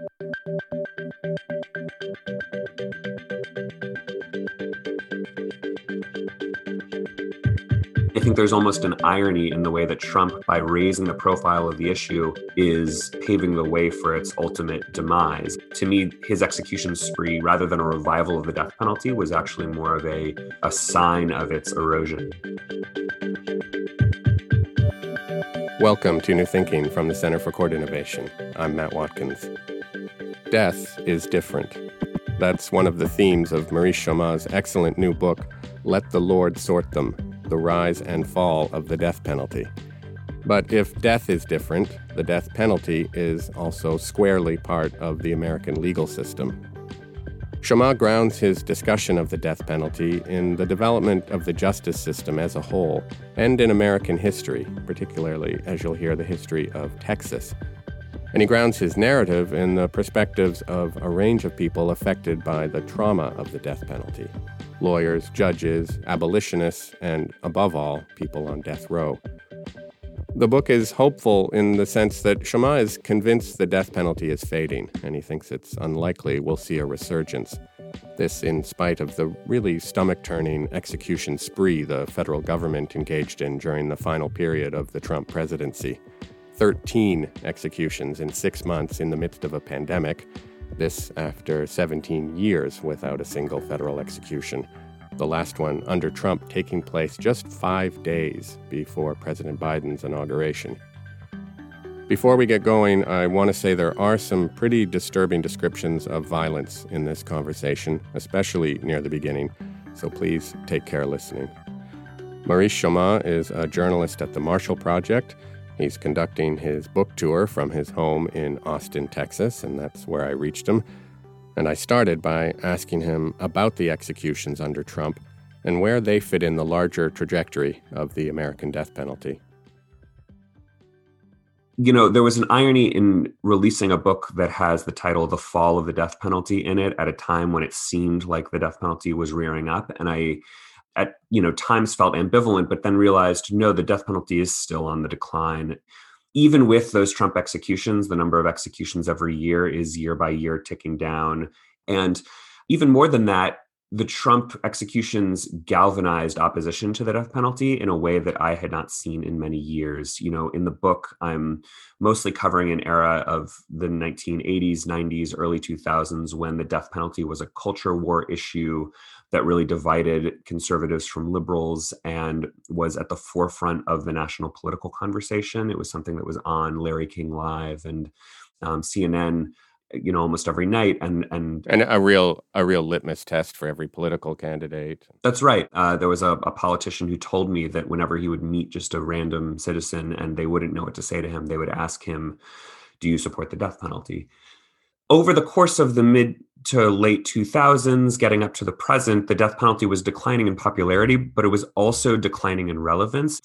I think there's almost an irony in the way that Trump, by raising the profile of the issue, is paving the way for its ultimate demise. To me, his execution spree, rather than a revival of the death penalty, was actually more of a, a sign of its erosion. Welcome to New Thinking from the Center for Court Innovation. I'm Matt Watkins. Death is different. That's one of the themes of Maurice Chammah's excellent new book, Let the Lord Sort Them the rise and fall of the death penalty. But if death is different, the death penalty is also squarely part of the American legal system. Chammah grounds his discussion of the death penalty in the development of the justice system as a whole and in American history, particularly as you'll hear the history of Texas. And he grounds his narrative in the perspectives of a range of people affected by the trauma of the death penalty lawyers, judges, abolitionists, and above all, people on death row. The book is hopeful in the sense that Chammah is convinced the death penalty is fading, and he thinks it's unlikely we'll see a resurgence. This, in spite of the really stomach turning execution spree the federal government engaged in during the final period of the Trump presidency. 13 executions in six months in the midst of a pandemic, this after 17 years without a single federal execution. The last one under Trump taking place just five days before President Biden's inauguration. Before we get going, I want to say there are some pretty disturbing descriptions of violence in this conversation, especially near the beginning, so please take care listening. Maurice Chammah is a journalist at the Marshall Project He's conducting his book tour from his home in Austin, Texas, and that's where I reached him. And I started by asking him about the executions under Trump and where they fit in the larger trajectory of the American death penalty. You know, there was an irony in releasing a book that has the title The Fall of the Death Penalty in it at a time when it seemed like the death penalty was rearing up. And I at you know times felt ambivalent but then realized no the death penalty is still on the decline. Even with those trump executions the number of executions every year is year by year ticking down. And even more than that the Trump executions galvanized opposition to the death penalty in a way that I had not seen in many years. You know, in the book, I'm mostly covering an era of the 1980s, 90s, early 2000s when the death penalty was a culture war issue that really divided conservatives from liberals and was at the forefront of the national political conversation. It was something that was on Larry King Live and um, CNN you know almost every night and and and a real a real litmus test for every political candidate. That's right. Uh, there was a, a, politician who told me that whenever he would meet just a random citizen and they wouldn't know what to say to him they would ask him do you support the death penalty over the course of the mid to late 2000s getting up to the present the death penalty was declining in popularity but it was also declining in relevance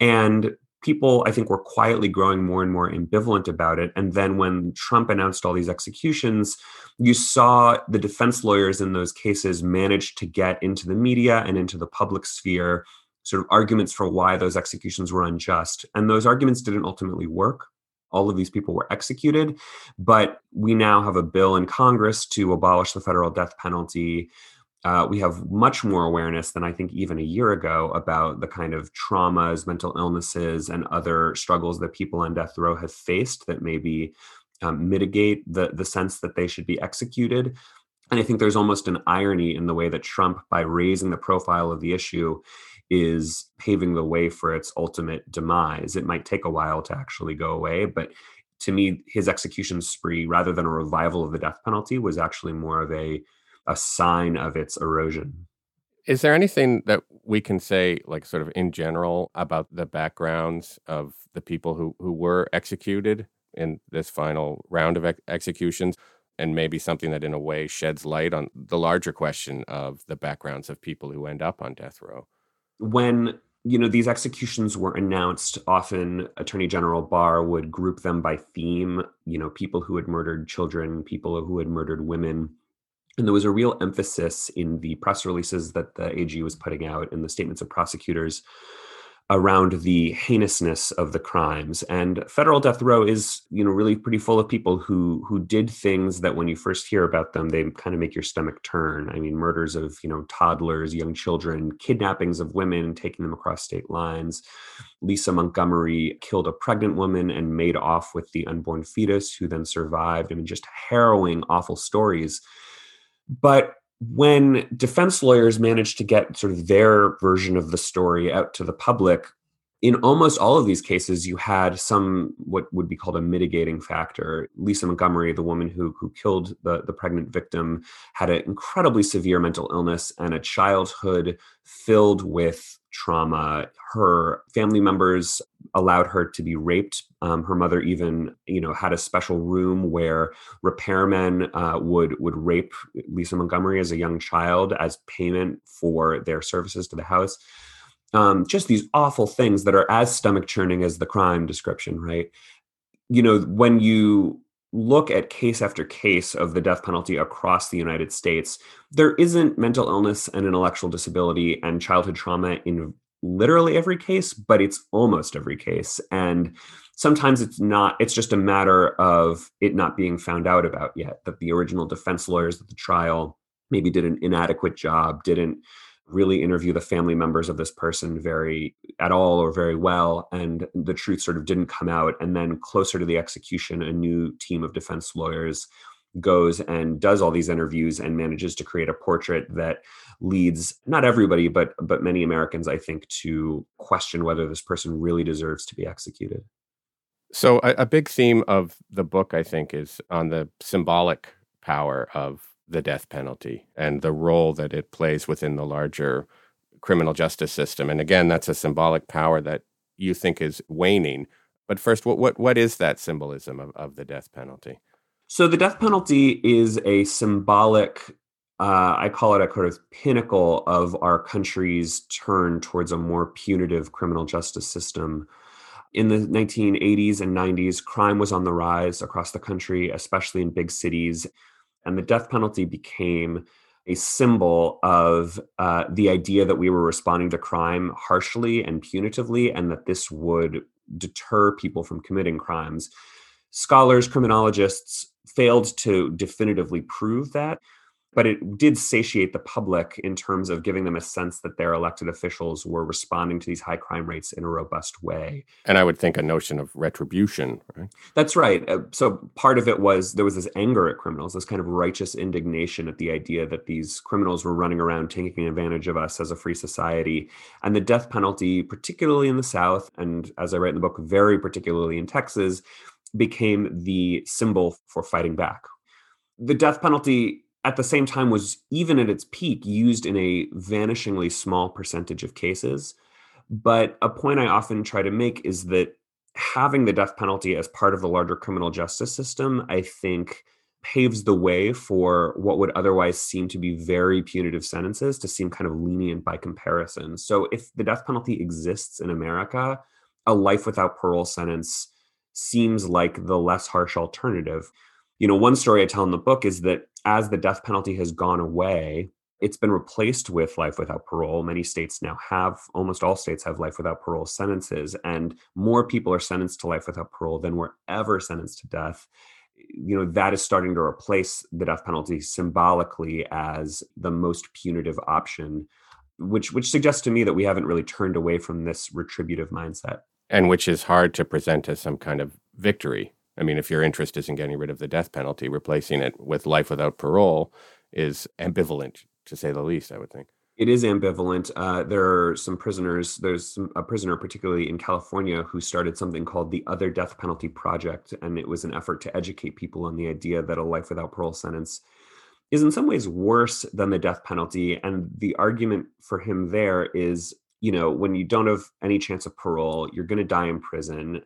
and people, I think, were quietly growing more and more ambivalent about it. And then when Trump announced all these executions, you saw the defense lawyers in those cases manage to get into the media and into the public sphere sort of arguments for why those executions were unjust. And those arguments didn't ultimately work. All of these people were executed, but we now have a bill in Congress to abolish the federal death penalty uh, we have much more awareness than I think even a year ago about the kind of traumas, mental illnesses, and other struggles that people on death row have faced that maybe um, mitigate the the sense that they should be executed. And I think there's almost an irony in the way that Trump, by raising the profile of the issue, is paving the way for its ultimate demise. It might take a while to actually go away, but to me, his execution spree, rather than a revival of the death penalty, was actually more of a a sign of its erosion. Is there anything that we can say, like sort of in general, about the backgrounds of the people who, who were executed in this final round of ex- executions? And maybe something that, in a way, sheds light on the larger question of the backgrounds of people who end up on death row. When you know these executions were announced often attorney general barr would group them by theme you know people who had murdered children people who had murdered women. And there was a real emphasis in the press releases that the AG was putting out in the statements of prosecutors around the heinousness of the crimes. And federal death row is you know really pretty full of people who who did things that when you first hear about them they kind of make your stomach turn. I mean murders of you know toddlers young children kidnappings of women taking them across state lines. Lisa montgomery killed a pregnant woman and made off with the unborn fetus who then survived. I mean just harrowing awful stories. But when defense lawyers managed to get sort of their version of the story out to the public, in almost all of these cases, you had some what would be called a mitigating factor. Lisa Montgomery, the woman who who killed the, the pregnant victim, had an incredibly severe mental illness and a childhood filled with trauma. Her family members allowed her to be raped. Um, her mother even, you know, had a special room where repairmen uh, would would rape Lisa Montgomery as a young child as payment for their services to the house. Um, just these awful things that are as stomach churning as the crime description, right? You know, when you look at case after case of the death penalty across the United States, there isn't mental illness and intellectual disability and childhood trauma in literally every case, but it's almost every case. And sometimes it's not, it's just a matter of it not being found out about yet, that the original defense lawyers at the trial maybe did an inadequate job, didn't really interview the family members of this person very at all or very well and the truth sort of didn't come out and then closer to the execution a new team of defense lawyers goes and does all these interviews and manages to create a portrait that leads not everybody but but many Americans I think to question whether this person really deserves to be executed. So a, a big theme of the book I think is on the symbolic power of the death penalty and the role that it plays within the larger criminal justice system. And again, that's a symbolic power that you think is waning. But first, what what, what is that symbolism of, of the death penalty? So the death penalty is a symbolic, uh, I call it a kind of pinnacle of our country's turn towards a more punitive criminal justice system. In the 1980s and 90s, crime was on the rise across the country, especially in big cities. And the death penalty became a symbol of uh, the idea that we were responding to crime harshly and punitively, and that this would deter people from committing crimes. Scholars, criminologists failed to definitively prove that but it did satiate the public in terms of giving them a sense that their elected officials were responding to these high crime rates in a robust way. And I would think a notion of retribution, right? That's right. Uh, so part of it was there was this anger at criminals, this kind of righteous indignation at the idea that these criminals were running around taking advantage of us as a free society. And the death penalty, particularly in the South, and as I write in the book, very particularly in Texas, became the symbol for fighting back. The death penalty at the same time was even at its peak used in a vanishingly small percentage of cases. But a point I often try to make is that having the death penalty as part of the larger criminal justice system, I think paves the way for what would otherwise seem to be very punitive sentences to seem kind of lenient by comparison. So if the death penalty exists in America, a life without parole sentence seems like the less harsh alternative. You know, one story I tell in the book is that as the death penalty has gone away, it's been replaced with life without parole. Many states now have, almost all states have life without parole sentences, and more people are sentenced to life without parole than were ever sentenced to death. You know, that is starting to replace the death penalty symbolically as the most punitive option, which which suggests to me that we haven't really turned away from this retributive mindset. And which is hard to present as some kind of victory I mean, if your interest is in getting rid of the death penalty, replacing it with life without parole is ambivalent, to say the least, I would think. It is ambivalent. Uh, there are some prisoners, there's some, a prisoner, particularly in California, who started something called the Other Death Penalty Project. And it was an effort to educate people on the idea that a life without parole sentence is in some ways worse than the death penalty. And the argument for him there is you know, when you don't have any chance of parole, you're going to die in prison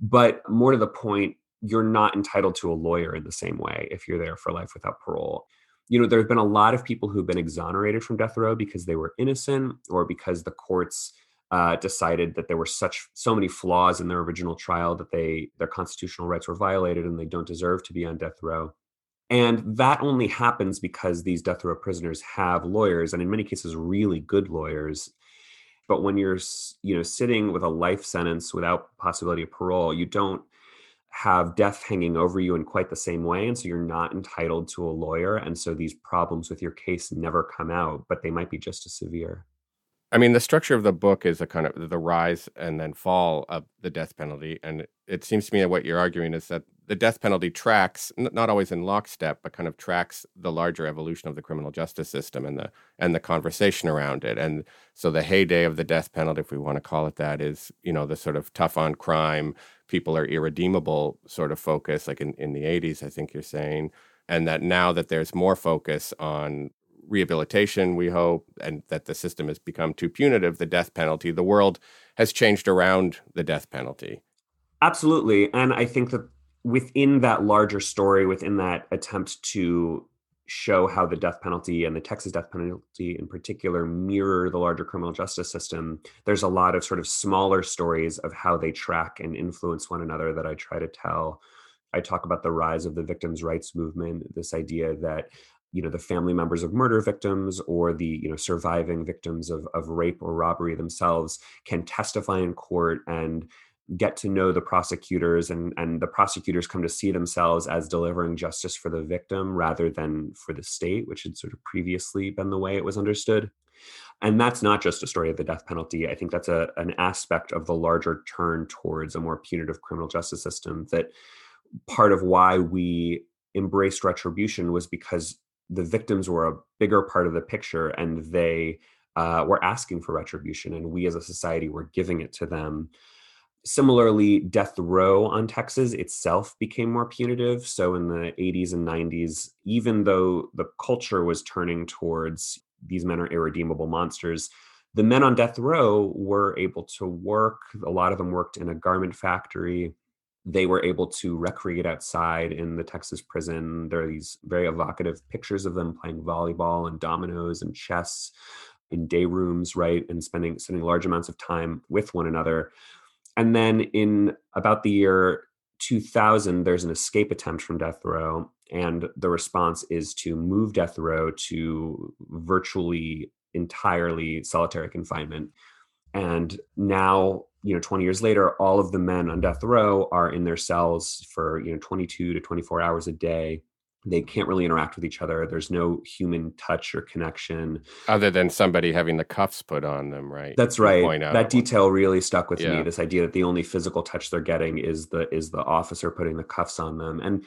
but more to the point, you're not entitled to a lawyer in the same way if you're there for life without parole. You know, there have been a lot of people who've been exonerated from death row because they were innocent or because the courts uh, decided that there were such so many flaws in their original trial that they their constitutional rights were violated and they don't deserve to be on death row. And that only happens because these death row prisoners have lawyers, and in many cases, really good lawyers but when you're you know sitting with a life sentence without possibility of parole you don't have death hanging over you in quite the same way and so you're not entitled to a lawyer and so these problems with your case never come out but they might be just as severe I mean, the structure of the book is a kind of the rise and then fall of the death penalty. And it seems to me that what you're arguing is that the death penalty tracks, not always in lockstep, but kind of tracks the larger evolution of the criminal justice system and the and the conversation around it. And so the heyday of the death penalty, if we want to call it that, is you know the sort of tough on crime, people are irredeemable sort of focus, like in, in the 80s, I think you're saying. And that now that there's more focus on rehabilitation, we hope, and that the system has become too punitive, the death penalty, the world has changed around the death penalty. Absolutely. And I think that within that larger story, within that attempt to show how the death penalty and the Texas death penalty in particular mirror the larger criminal justice system, there's a lot of sort of smaller stories of how they track and influence one another that I try to tell. I talk about the rise of the victims' rights movement, this idea that you know the family members of murder victims or the you know surviving victims of, of rape or robbery themselves can testify in court and get to know the prosecutors and and the prosecutors come to see themselves as delivering justice for the victim rather than for the state which had sort of previously been the way it was understood. And that's not just a story of the death penalty. I think that's a, an aspect of the larger turn towards a more punitive criminal justice system that part of why we embraced retribution was because the victims were a bigger part of the picture and they uh, were asking for retribution and we as a society were giving it to them. Similarly death row on texas itself became more punitive. So in the 80s and 90s even though the culture was turning towards these men are irredeemable monsters the men on death row were able to work. A lot of them worked in a garment factory they were able to recreate outside in the Texas prison. There are these very evocative pictures of them playing volleyball and dominoes and chess in day rooms, right, and spending spending large amounts of time with one another. And then in about the year 2000, there's an escape attempt from death row, and the response is to move death row to virtually entirely solitary confinement. And now you know 20 years later all of the men on death row are in their cells for you know 22 to 24 hours a day. They can't really interact with each other. There's no human touch or connection. Other than somebody having the cuffs put on them right that's right. that detail really stuck with yeah. me this idea that the only physical touch they're getting is the is the officer putting the cuffs on them. And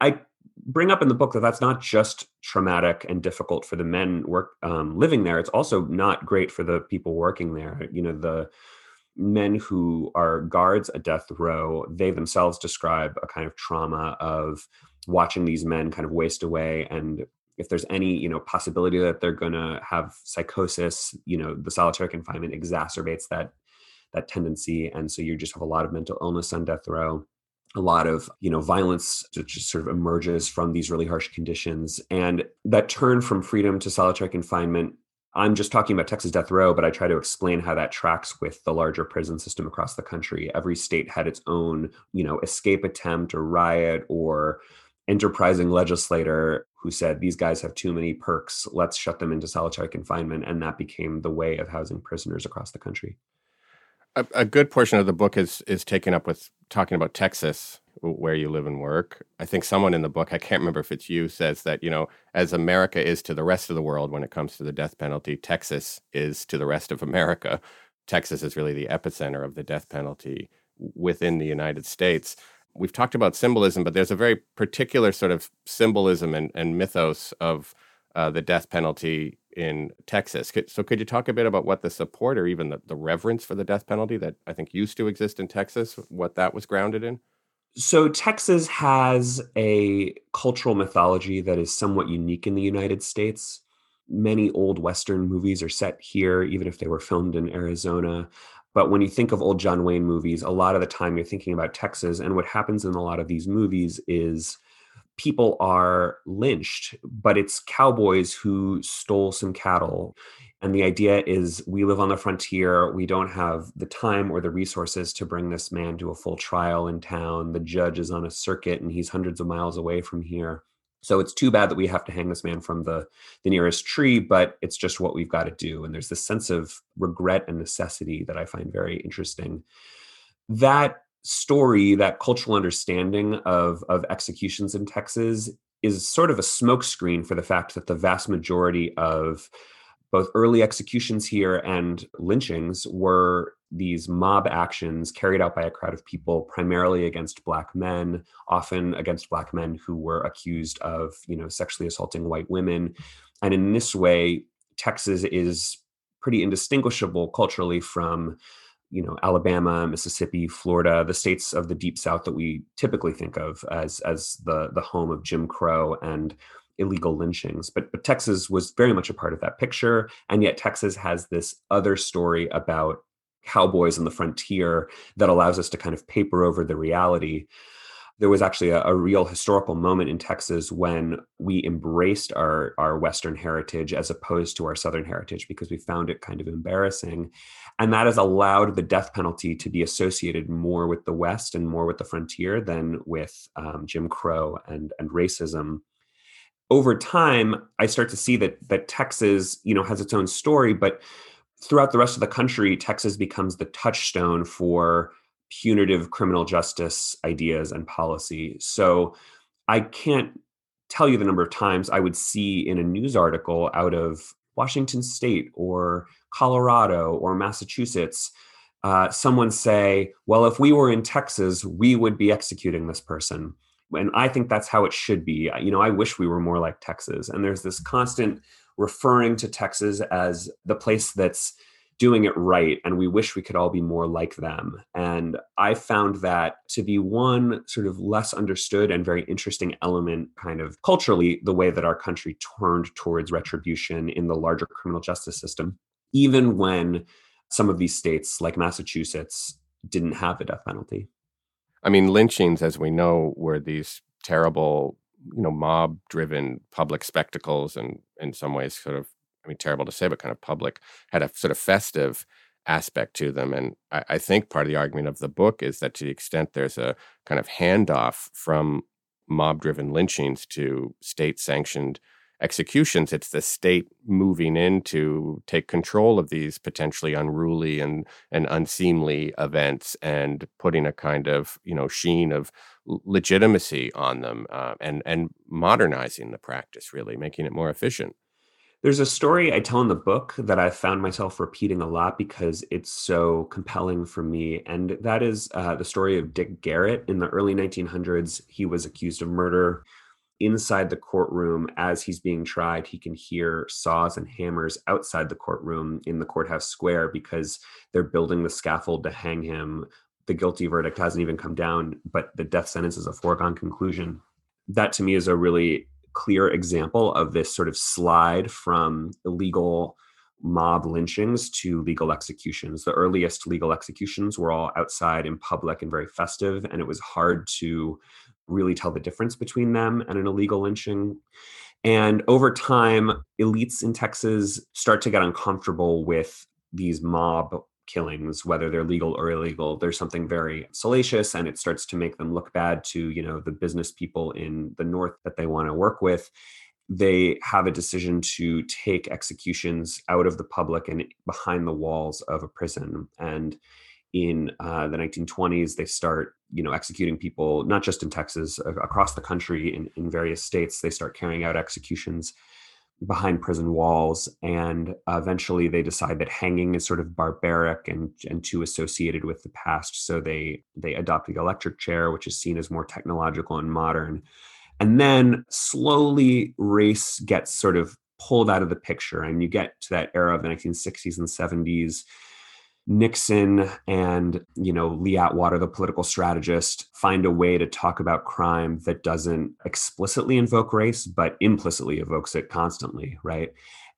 i bring up in the book that that's not just traumatic and difficult for the men work um, living there. It's also not great for the people working there. You know the men who are guards at death row, they themselves describe a kind of trauma of watching these men kind of waste away. And if there's any you know possibility that they're going to have psychosis you know the solitary confinement exacerbates that that tendency. And so you just have a lot of mental illness on death row a lot of you know violence that just sort of emerges from these really harsh conditions. And that turn from freedom to solitary confinement I'm just talking about Texas death row, but I try to explain how that tracks with the larger prison system across the country. Every state had its own, you know, escape attempt or riot or enterprising legislator who said these guys have too many perks, let's shut them into solitary confinement, and that became the way of housing prisoners across the country. A, a good portion of the book is is taken up with talking about Texas where you live and work. I think someone in the book, I can't remember if it's you, says that, you know, as America is to the rest of the world when it comes to the death penalty, Texas is to the rest of America. Texas is really the epicenter of the death penalty within the United States. We've talked about symbolism, but there's a very particular sort of symbolism and, and mythos of uh, the death penalty in Texas. So, could you talk a bit about what the support or even the, the reverence for the death penalty that I think used to exist in Texas, what that was grounded in? So, Texas has a cultural mythology that is somewhat unique in the United States. Many old Western movies are set here, even if they were filmed in Arizona. But when you think of old John Wayne movies, a lot of the time you're thinking about Texas. And what happens in a lot of these movies is people are lynched, but it's cowboys who stole some cattle. And the idea is we live on the frontier. We don't have the time or the resources to bring this man to a full trial in town. The judge is on a circuit and he's hundreds of miles away from here. So it's too bad that we have to hang this man from the, the nearest tree, but it's just what we've got to do. And there's this sense of regret and necessity that I find very interesting. That story, that cultural understanding of, of executions in Texas is sort of a smokescreen for the fact that the vast majority of both early executions here and lynchings were these mob actions carried out by a crowd of people primarily against black men often against black men who were accused of you know sexually assaulting white women. And in this way texas is pretty indistinguishable culturally from you know Alabama, Mississippi, Florida, the states of the deep south that we typically think of as as the the home of Jim Crow and illegal lynchings. But but Texas was very much a part of that picture and yet Texas has this other story about cowboys on the frontier that allows us to kind of paper over the reality there was actually a, a, real historical moment in Texas when we embraced our our Western heritage as opposed to our Southern heritage because we found it kind of embarrassing, and that has allowed the death penalty to be associated more with the West and more with the frontier than with um, Jim Crow and and racism. Over time, I start to see that that Texas, you know, has its own story, but throughout the rest of the country, Texas becomes the touchstone for punitive criminal justice ideas and policy. So I can't tell you the number of times I would see in a news article out of Washington State or Colorado or Massachusetts uh, someone say, well, if we were in Texas, we would be executing this person. And I think that's how it should be. You know, I wish we were more like Texas. And there's this constant referring to Texas as the place that's doing it right and we wish we could all be more like them. And i found that to be one sort of less understood and very interesting element kind of culturally the way that our country turned towards retribution in the larger criminal justice system even when some of these states like massachusetts didn't have the death penalty. I mean lynchings as we know were these terrible you know mob driven public spectacles and in some ways sort of I mean, terrible to say, but kind of public, had a sort of festive aspect to them. And I, I think part of the argument of the book is that to the extent there's a kind of handoff from mob driven lynchings to state sanctioned executions, it's the state moving in to take control of these potentially unruly and, and unseemly events and putting a kind of you know sheen of legitimacy on them uh, and and modernizing the practice, really making it more efficient. There's a story I tell in the book that I found myself repeating a lot because it's so compelling for me. And that is uh, the story of Dick Garrett. In the early 1900s, he was accused of murder. Inside the courtroom, as he's being tried, he can hear saws and hammers outside the courtroom in the courthouse square because they're building the scaffold to hang him. The guilty verdict hasn't even come down, but the death sentence is a foregone conclusion. That to me is a really clear example of this sort of slide from illegal mob lynchings to legal executions. The earliest legal executions were all outside in public and very festive, and it was hard to really tell the difference between them and an illegal lynching. And over time, elites in Texas start to get uncomfortable with these mob killings whether they're legal or illegal there's something very salacious and it starts to make them look bad to you know the business people in the north that they want to work with. They have a decision to take executions out of the public and behind the walls of a prison. And in uh, the 1920s they start you know executing people not just in texas across the country in, in various states they start carrying out executions behind prison walls and eventually they decide that hanging is sort of barbaric and and too associated with the past so they they adopt the electric chair which is seen as more technological and modern. And then slowly race gets sort of pulled out of the picture and you get to that era of the 1960s and 70s Nixon and you know Lee Atwater, the political strategist, find a way to talk about crime that doesn't explicitly invoke race, but implicitly evokes it constantly, right?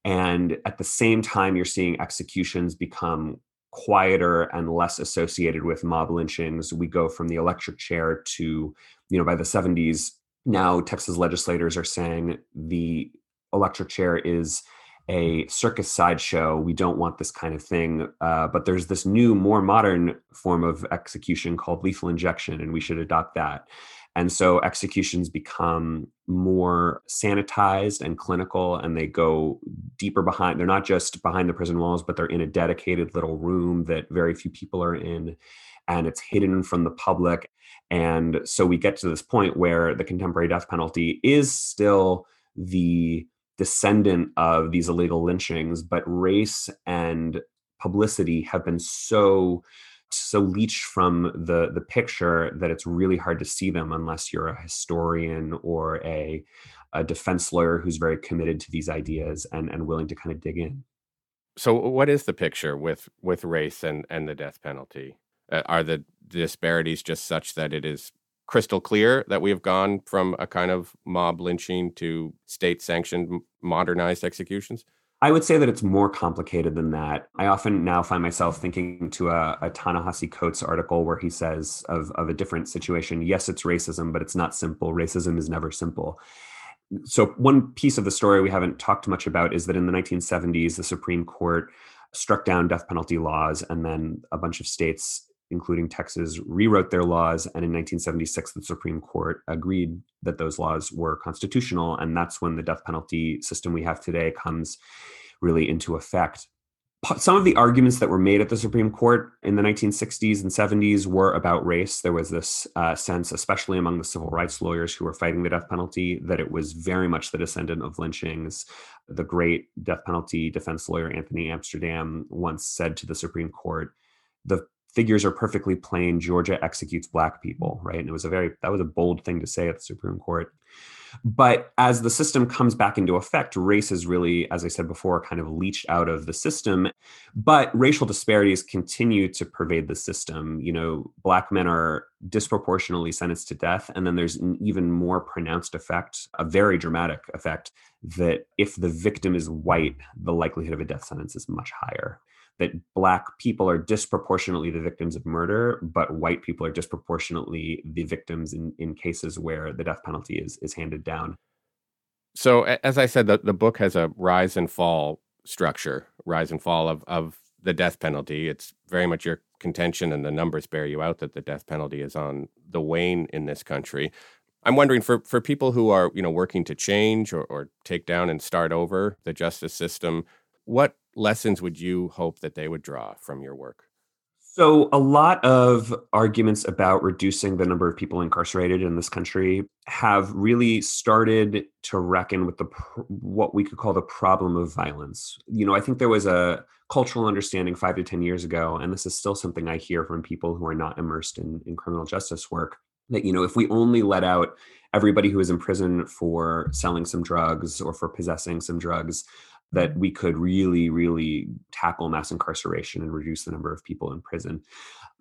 And at the same time, you're seeing executions become quieter and less associated with mob lynchings. We go from the electric chair to, you know, by the 70s, now Texas legislators are saying the electric chair is a circus sideshow. We don't want this kind of thing. Uh, but there's this new, more modern form of execution called lethal injection, and we should adopt that. And so executions become more sanitized and clinical, and they go deeper behind. They're not just behind the prison walls, but they're in a dedicated little room that very few people are in, and it's hidden from the public. And so we get to this point where the contemporary death penalty is still the descendant of these illegal lynchings, but race and publicity have been so so leached from the the picture that it's really hard to see them unless you're a historian or a a defense lawyer who's very committed to these ideas and and willing to kind of dig in. So what is the picture with with race and and the death penalty? Uh, are the disparities just such that it is crystal clear that we have gone from a kind of mob lynching to state sanctioned modernized executions? I would say that it's more complicated than that. I often now find myself thinking to a, a Ta-Nehisi Coates article where he says of, of a different situation, yes, it's racism, but it's not simple. Racism is never simple. So, one piece of the story we haven't talked much about is that in the 1970s, the Supreme Court struck down death penalty laws, and then a bunch of states including Texas, rewrote their laws. And in 1976, the Supreme Court agreed that those laws were constitutional. And that's when the death penalty system we have today comes really into effect. Some of the arguments that were made at the Supreme Court in the 1960s and 70s were about race. There was this uh, sense, especially among the civil rights lawyers who were fighting the death penalty, that it was very much the descendant of lynchings. The great death penalty defense lawyer Anthony Amsterdam once said to the Supreme Court, the figures are perfectly plain. Georgia executes black people right? And it was a very that was a bold thing to say at the supreme court. But as the system comes back into effect race is really as i said before kind of leached out of the system. But racial disparities continue to pervade the system. You know black men are disproportionately sentenced to death and then there's an even more pronounced effect a very dramatic effect that if the victim is white the likelihood of a death sentence is much higher that black people are disproportionately the victims of murder, but white people are disproportionately the victims in, in cases where the death penalty is is handed down. So as I said, the, the book has a rise and fall structure, rise and fall of, of the death penalty. It's very much your contention and the numbers bear you out that the death penalty is on the wane in this country. I'm wondering for, for people who are, you know, working to change or, or take down and start over the justice system, what lessons would you hope that they would draw from your work? So, a lot of arguments about reducing the number of people incarcerated in this country have really started to reckon with the what we could call the problem of violence. You know, I think there was a cultural understanding five to 10 years ago, and this is still something I hear from people who are not immersed in, in criminal justice work that, you know, if we only let out everybody who is in prison for selling some drugs or for possessing some drugs, that we could really, really tackle mass incarceration and reduce the number of people in prison.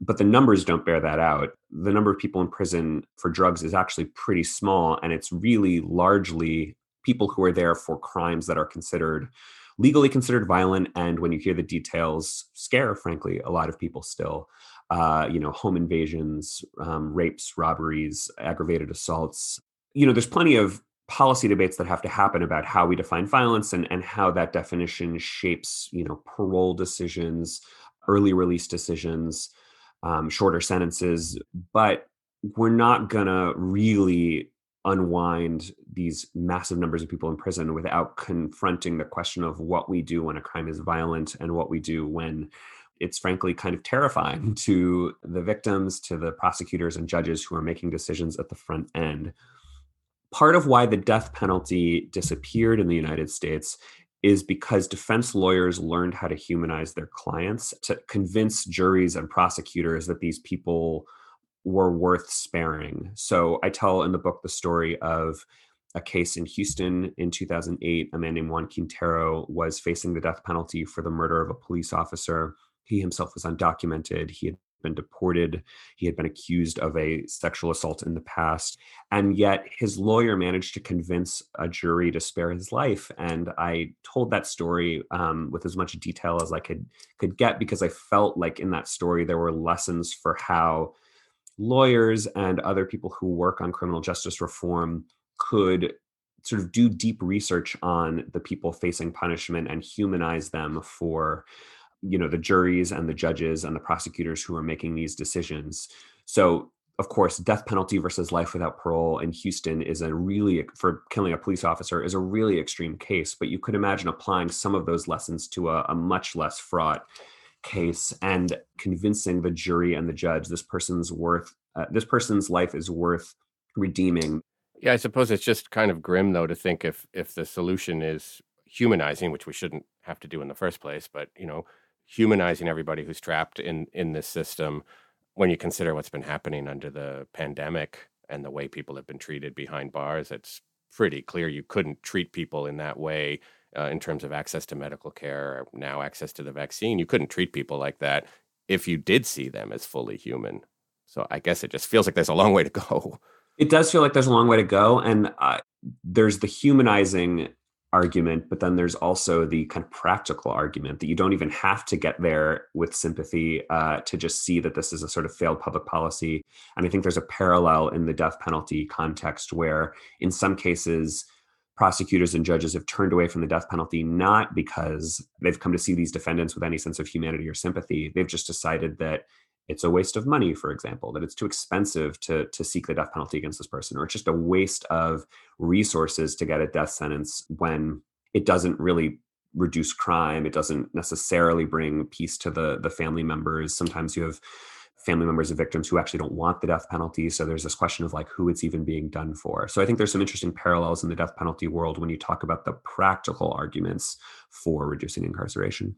But the numbers don't bear that out. The number of people in prison for drugs is actually pretty small, and it's really largely people who are there for crimes that are considered legally considered violent and when you hear the details scare frankly a lot of people still. Uh, you know home invasions um, rapes robberies aggravated assaults. You know there's plenty of policy debates that have to happen about how we define violence and, and how that definition shapes you know parole decisions early release decisions um, shorter sentences. But we're not gonna really unwind these massive numbers of people in prison without confronting the question of what we do when a crime is violent and what we do when it's frankly kind of terrifying to the victims to the prosecutors and judges who are making decisions at the front end. Part of why the death penalty disappeared in the United States is because defense lawyers learned how to humanize their clients to convince juries and prosecutors that these people were worth sparing. So I tell in the book the story of a case in Houston in 2008. A man named Juan Quintero was facing the death penalty for the murder of a police officer. He himself was undocumented. He had been deported. He had been accused of a sexual assault in the past. And yet his lawyer managed to convince a jury to spare his life. And I told that story um, with as much detail as I could could get because I felt like in that story there were lessons for how lawyers and other people who work on criminal justice reform could sort of do deep research on the people facing punishment and humanize them for you know the juries and the judges and the prosecutors who are making these decisions so of course, death penalty versus life without parole in Houston is a really, for killing a police officer, is a really extreme case. But you could imagine applying some of those lessons to a, a much less fraught case and convincing the jury and the judge this person's worth, uh, this person's life is worth redeeming. Yeah, I suppose it's just kind of grim though to think if if the solution is humanizing, which we shouldn't have to do in the first place, but you know, humanizing everybody who's trapped in in this system when you consider what's been happening under the pandemic and the way people have been treated behind bars, it's pretty clear you couldn't treat people in that way uh, in terms of access to medical care, now access to the vaccine. You couldn't treat people like that if you did see them as fully human. So I guess it just feels like there's a long way to go. It does feel like there's a long way to go. And uh, there's the humanizing argument, but then there's also the kind of practical argument that you don't even have to get there with sympathy uh, to just see that this is a sort of failed public policy. And I think there's a parallel in the death penalty context where, in some cases, prosecutors and judges have turned away from the death penalty not because they've come to see these defendants with any sense of humanity or sympathy. They've just decided that it's a waste of money, for example, that it's too expensive to, to seek the death penalty against this person, or it's just a waste of resources to get a death sentence when it doesn't really reduce crime. It doesn't necessarily bring peace to the, the family members. Sometimes you have family members of victims who actually don't want the death penalty. So there's this question of like who it's even being done for. So I think there's some interesting parallels in the death penalty world when you talk about the practical arguments for reducing incarceration.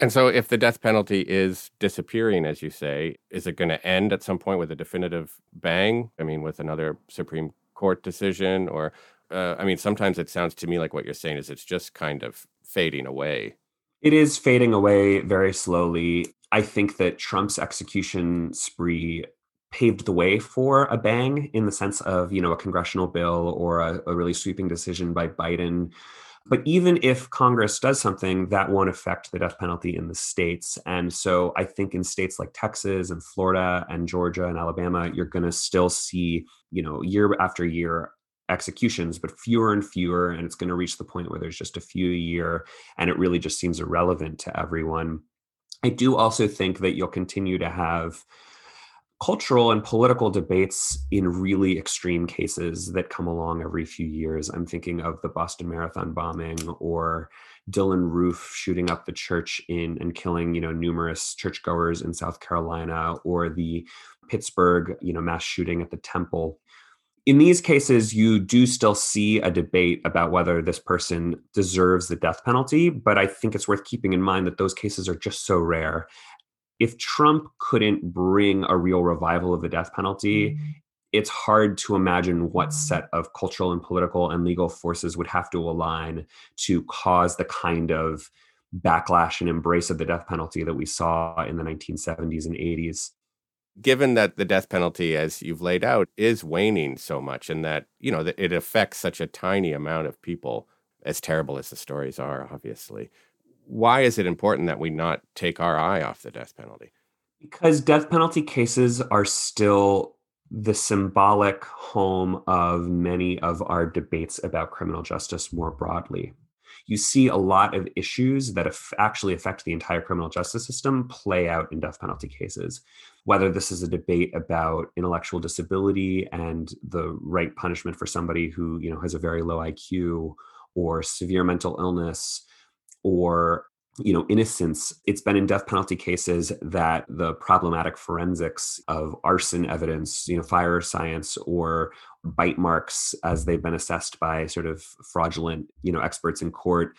And so, if the death penalty is disappearing, as you say, is it going to end at some point with a definitive bang? I mean, with another Supreme Court decision? Or, uh, I mean, sometimes it sounds to me like what you're saying is it's just kind of fading away. It is fading away very slowly. I think that Trump's execution spree paved the way for a bang in the sense of, you know, a congressional bill or a, a really sweeping decision by Biden but even if Congress does something, that won't affect the death penalty in the states. And so I think in states like Texas and Florida and Georgia and Alabama, you're going to still see, you know, year after year executions, but fewer and fewer. And it's going to reach the point where there's just a few a year and it really just seems irrelevant to everyone. I do also think that you'll continue to have cultural and political debates in really extreme cases that come along every few years. I'm thinking of the Boston Marathon bombing or Dylann Roof shooting up the church in and killing, you know, numerous churchgoers in South Carolina or the Pittsburgh, you know, mass shooting at the temple. In these cases, you do still see a debate about whether this person deserves the death penalty, but I think it's worth keeping in mind that those cases are just so rare if Trump couldn't bring a real revival of the death penalty, mm-hmm. it's hard to imagine what set of cultural and political and legal forces would have to align to cause the kind of backlash and embrace of the death penalty that we saw in the 1970s and 80s. Given that the death penalty, as you've laid out, is waning so much and that, you know, that it affects such a tiny amount of people, as terrible as the stories are, obviously why is it important that we not take our eye off the death penalty? Because death penalty cases are still the symbolic home of many of our debates about criminal justice more broadly. You see a lot of issues that actually affect the entire criminal justice system play out in death penalty cases. Whether this is a debate about intellectual disability and the right punishment for somebody who you know has a very low IQ or severe mental illness or you know innocence. It's been in death penalty cases that the problematic forensics of arson evidence you know fire science or bite marks as they've been assessed by sort of fraudulent you know experts in court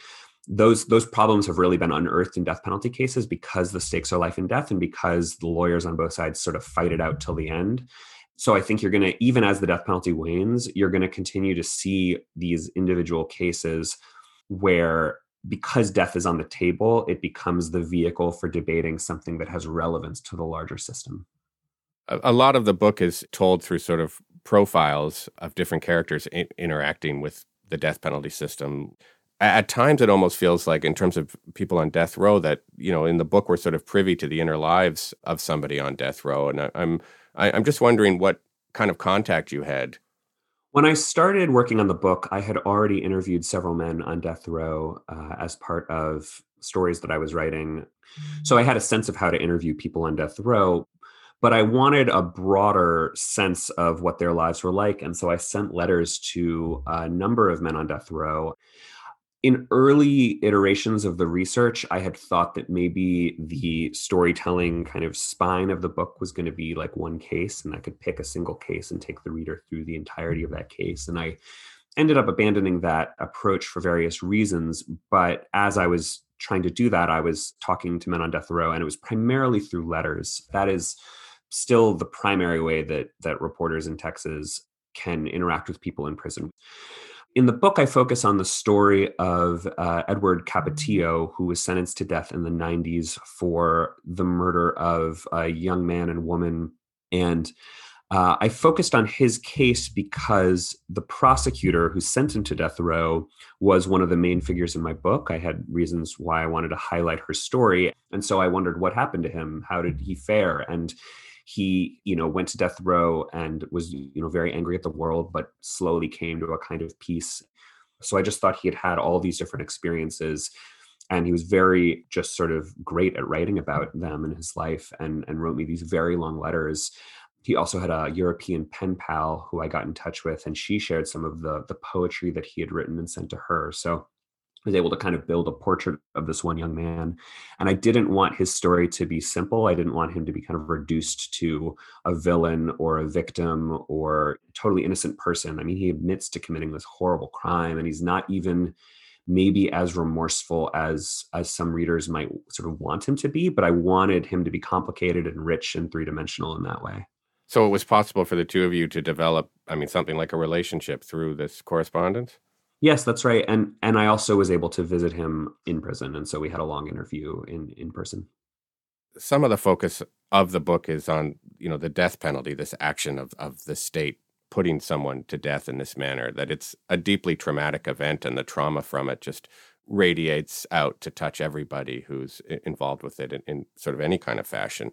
those those problems have really been unearthed in death penalty cases because the stakes are life and death and because the lawyers on both sides sort of fight it out till the end so i think you're going to even as the death penalty wanes you're going to continue to see these individual cases where because death is on the table, it becomes the vehicle for debating something that has relevance to the larger system. A, lot of the book is told through sort of profiles of different characters in, interacting with the death penalty system. At times, it almost feels like, in terms of people on death row, that you know, in the book, we're sort of privy to the inner lives of somebody on death row, and I, I'm I, I'm just wondering what kind of contact you had when I started working on the book, I had already interviewed several men on death row uh, as part of stories that I was writing. So I had a sense of how to interview people on death row. but I wanted a broader sense of what their lives were like. And so I sent letters to a number of men on death row. In early iterations of the research, I had thought that maybe the storytelling kind of spine of the book was going to be like one case, and I could pick a single case and take the reader through the entirety of that case. And I ended up abandoning that approach for various reasons. But as I was trying to do that, I was talking to men on death row, and it was primarily through letters. That is still the primary way that that reporters in Texas can interact with people in prison. In the book, I focus on the story of uh, Edward Capetillo, who was sentenced to death in the 90s for the murder of a young man and woman. And uh, I focused on his case because the prosecutor who sent him to death row was one of the main figures in my book. I had reasons why I wanted to highlight her story. And so I wondered what happened to him. How did he fare? And he you know went to death row and was you know very angry at the world but slowly came to a kind of peace. So i just thought he had had all these different experiences and he was very just sort of great at writing about them in his life and and wrote me these very long letters. He also had a european pen pal who i got in touch with and she shared some of the the poetry that he had written and sent to her. So was able to kind of build a portrait of this one young man. And I didn't want his story to be simple. I didn't want him to be kind of reduced to a villain or a victim or a totally innocent person. I mean, he admits to committing this horrible crime and he's not even maybe as remorseful as as some readers might sort of want him to be, but I wanted him to be complicated and rich and three-dimensional in that way. So it was possible for the two of you to develop, I mean, something like a relationship through this correspondence? Yes, that's right. And and I also was able to visit him in prison, and so we had a long interview in in person. Some of the focus of the book is on you know the death penalty, this action of of the state putting someone to death in this manner. That it's a deeply traumatic event, and the trauma from it just radiates out to touch everybody who's involved with it in, in sort of any kind of fashion.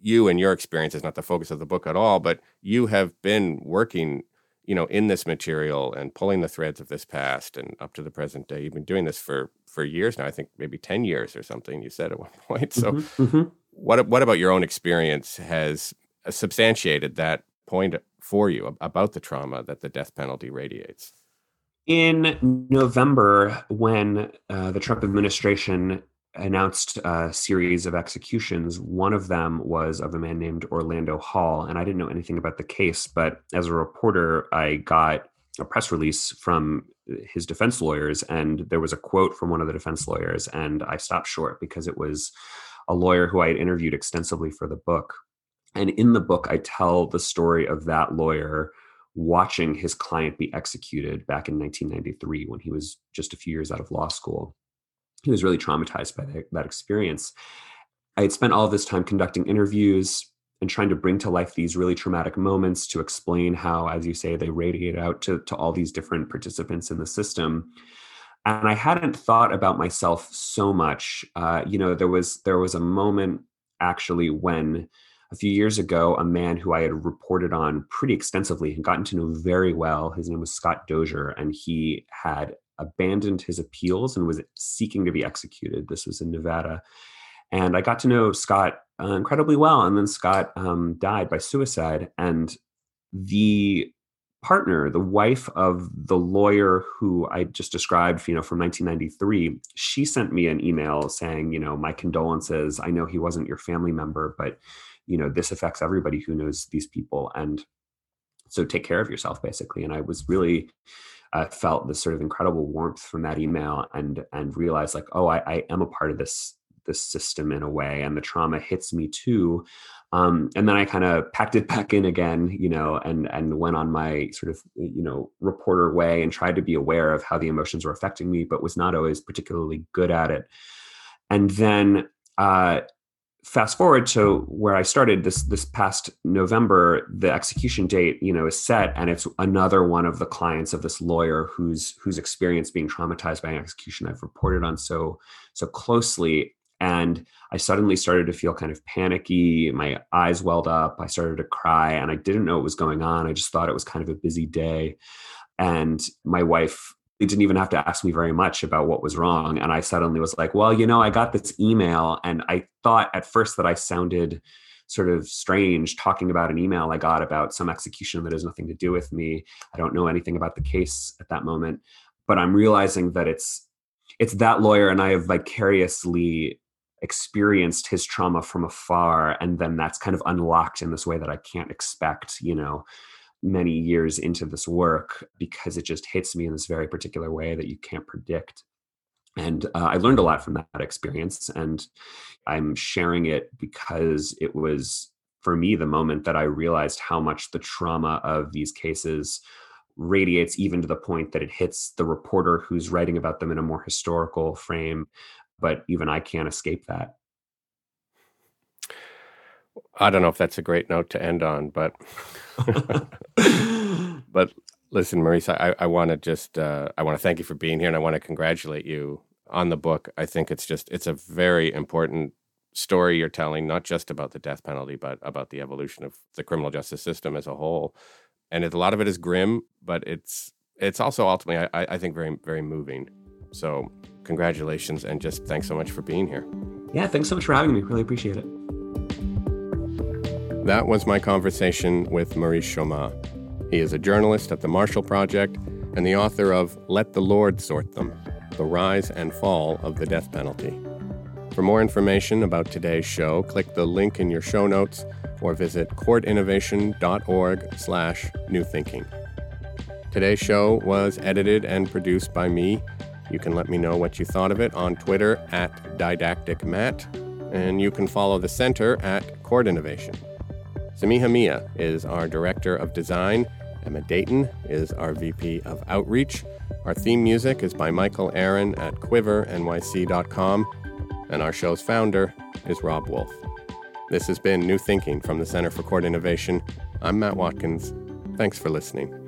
You and your experience is not the focus of the book at all, but you have been working you know, in this material and pulling the threads of this past and up to the present day. You've been doing this for for years now. I think maybe ten years or something. You said at one point. So, mm-hmm. Mm-hmm. what what about your own experience has substantiated that point for you about the trauma that the death penalty radiates? In November, when uh, the Trump administration announced a series of executions. One of them was of a man named Orlando Hall. And I didn't know anything about the case, but as a reporter, I got a press release from his defense lawyers. And there was a quote from one of the defense lawyers. And I stopped short because it was a lawyer who I had interviewed extensively for the book. And in the book, I tell the story of that lawyer watching his client be executed back in 1993 when he was just a few years out of law school he was really traumatized by that, experience. I had spent all this time conducting interviews and trying to bring to life these really traumatic moments to explain how, as you say, they radiate out to, to all these different participants in the system. And I hadn't thought about myself so much. Uh, you know, there was there was a moment actually when a few years ago, a man who I had reported on pretty extensively and gotten to know very well. His name was Scott Dozier, and he had abandoned his appeals and was seeking to be executed. This was in Nevada. And I got to know Scott uh, incredibly well. And then Scott um, died by suicide. And the partner, the wife of the lawyer who I just described, you know, from 1993, she sent me an email saying, you know, my condolences. I know he wasn't your family member, but, you know, this affects everybody who knows these people. And so take care of yourself, basically. And I was really uh, felt this sort of incredible warmth from that email and and realized like oh I, I am a part of this this system in a way and the trauma hits me too um, and then I kind of packed it back in again, you know, and and went on my sort of you know reporter way and tried to be aware of how the emotions were affecting me, but was not always particularly good at it. And then uh, fast forward to where I started this this past November, the execution date, you know, is set, and it's another one of the clients of this lawyer who's who's experienced being traumatized by an execution I've reported on so so closely. And I suddenly started to feel kind of panicky. My eyes welled up. I started to cry, and I didn't know what was going on. I just thought it was kind of a busy day. And my wife didn't even have to ask me very much about what was wrong. And I suddenly was like, well, you know, I got this email and I thought at first that I sounded sort of strange talking about an email I got about some execution that has nothing to do with me. I don't know anything about the case at that moment, but I'm realizing that it's it's that lawyer and I have vicariously experienced his trauma from afar and then that's kind of unlocked in this way that I can't expect, you know, many years into this work because it just hits me in this very particular way that you can't predict. And uh, I learned a lot from that experience. And I'm sharing it because it was, for me, the moment that I realized how much the trauma of these cases radiates even to the point that it hits the reporter who's writing about them in a more historical frame. But even I can't escape that. I don't know if that's a great note to end on, but but listen, Maurice, I, I want to just uh, I want to thank you for being here, and I want to congratulate you on the book. I think it's just it's a very important story you're telling, not just about the death penalty, but about the evolution of the criminal justice system as a whole. And it, a lot of it is grim, but it's it's also ultimately, I, I think, very very moving. So, congratulations, and just thanks so much for being here. Yeah, thanks so much for having me. Really appreciate it. That was my conversation with Maurice Chammah. He is a journalist at the Marshall Project and the author of Let the Lord Sort Them The Rise and Fall of the Death Penalty. For more information about today's show, click the link in your show notes or visit courtinnovation.org slash newthinking. Today's show was edited and produced by me. You can let me know what you thought of it on Twitter at didacticmatt, and you can follow the center at Court Innovation. Samiha Mia is our Director of Design. Emma Dayton is our VP of Outreach. Our theme music is by Michael Aaron at quivernyc.com. And our show's founder is Rob Wolf. This has been New Thinking from the Center for Court Innovation. I'm Matt Watkins. Thanks for listening.